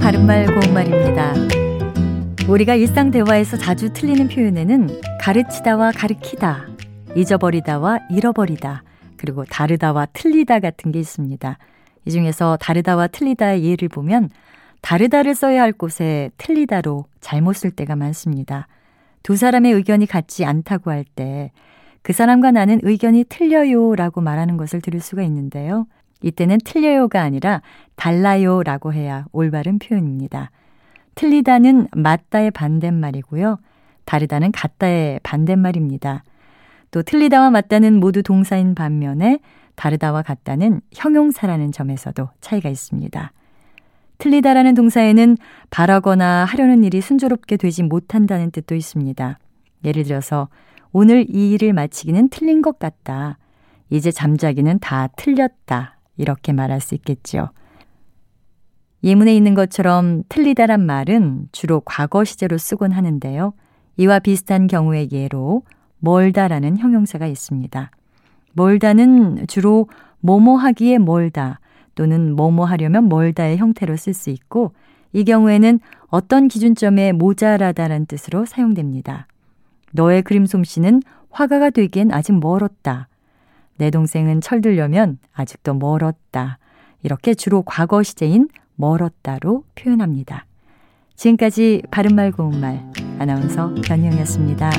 바른말 고운말입니다. 우리가 일상 대화에서 자주 틀리는 표현에는 가르치다와 가르키다, 잊어버리다와 잃어버리다, 그리고 다르다와 틀리다 같은 게 있습니다. 이 중에서 다르다와 틀리다의 예를 보면 다르다를 써야 할 곳에 틀리다로 잘못 쓸 때가 많습니다. 두 사람의 의견이 같지 않다고 할 때 그 사람과 나는 의견이 틀려요 라고 말하는 것을 들을 수가 있는데요. 이때는 틀려요가 아니라 달라요라고 해야 올바른 표현입니다. 틀리다는 맞다의 반대말이고요. 다르다는 같다의 반대말입니다. 또 틀리다와 맞다는 모두 동사인 반면에 다르다와 같다는 형용사라는 점에서도 차이가 있습니다. 틀리다라는 동사에는 바라거나 하려는 일이 순조롭게 되지 못한다는 뜻도 있습니다. 예를 들어서 오늘 이 일을 마치기는 틀린 것 같다. 이제 잠자기는 다 틀렸다. 이렇게 말할 수 있겠죠. 예문에 있는 것처럼 틀리다란 말은 주로 과거 시제로 쓰곤 하는데요. 이와 비슷한 경우의 예로 멀다라는 형용사가 있습니다. 멀다는 주로 뭐뭐 하기에 멀다 또는 뭐뭐 하려면 멀다의 형태로 쓸 수 있고 이 경우에는 어떤 기준점에 모자라다라는 뜻으로 사용됩니다. 너의 그림 솜씨는 화가가 되기엔 아직 멀었다. 내 동생은 철들려면 아직도 멀었다. 이렇게 주로 과거 시제인 멀었다로 표현합니다. 지금까지 바른말 고운말 아나운서 변희영이었습니다.